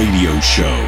Radio Show.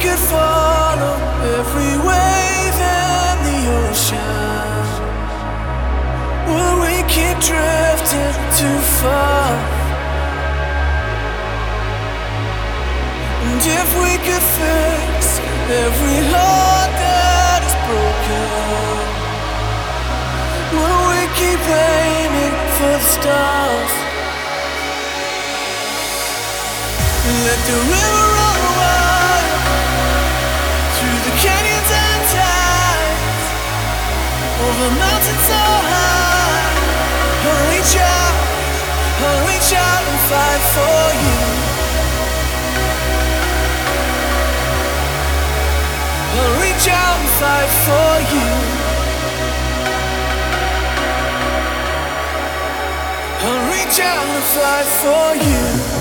could follow every wave in the ocean. Would we keep drifting too far? And if we could fix every heart that is broken, would we keep aiming for the stars? Let the river run. I'll reach out I'll reach out and fight for you. I'll reach out and fight for you. I'll reach out and fight for you.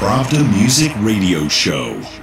Pravda Music Radio Show.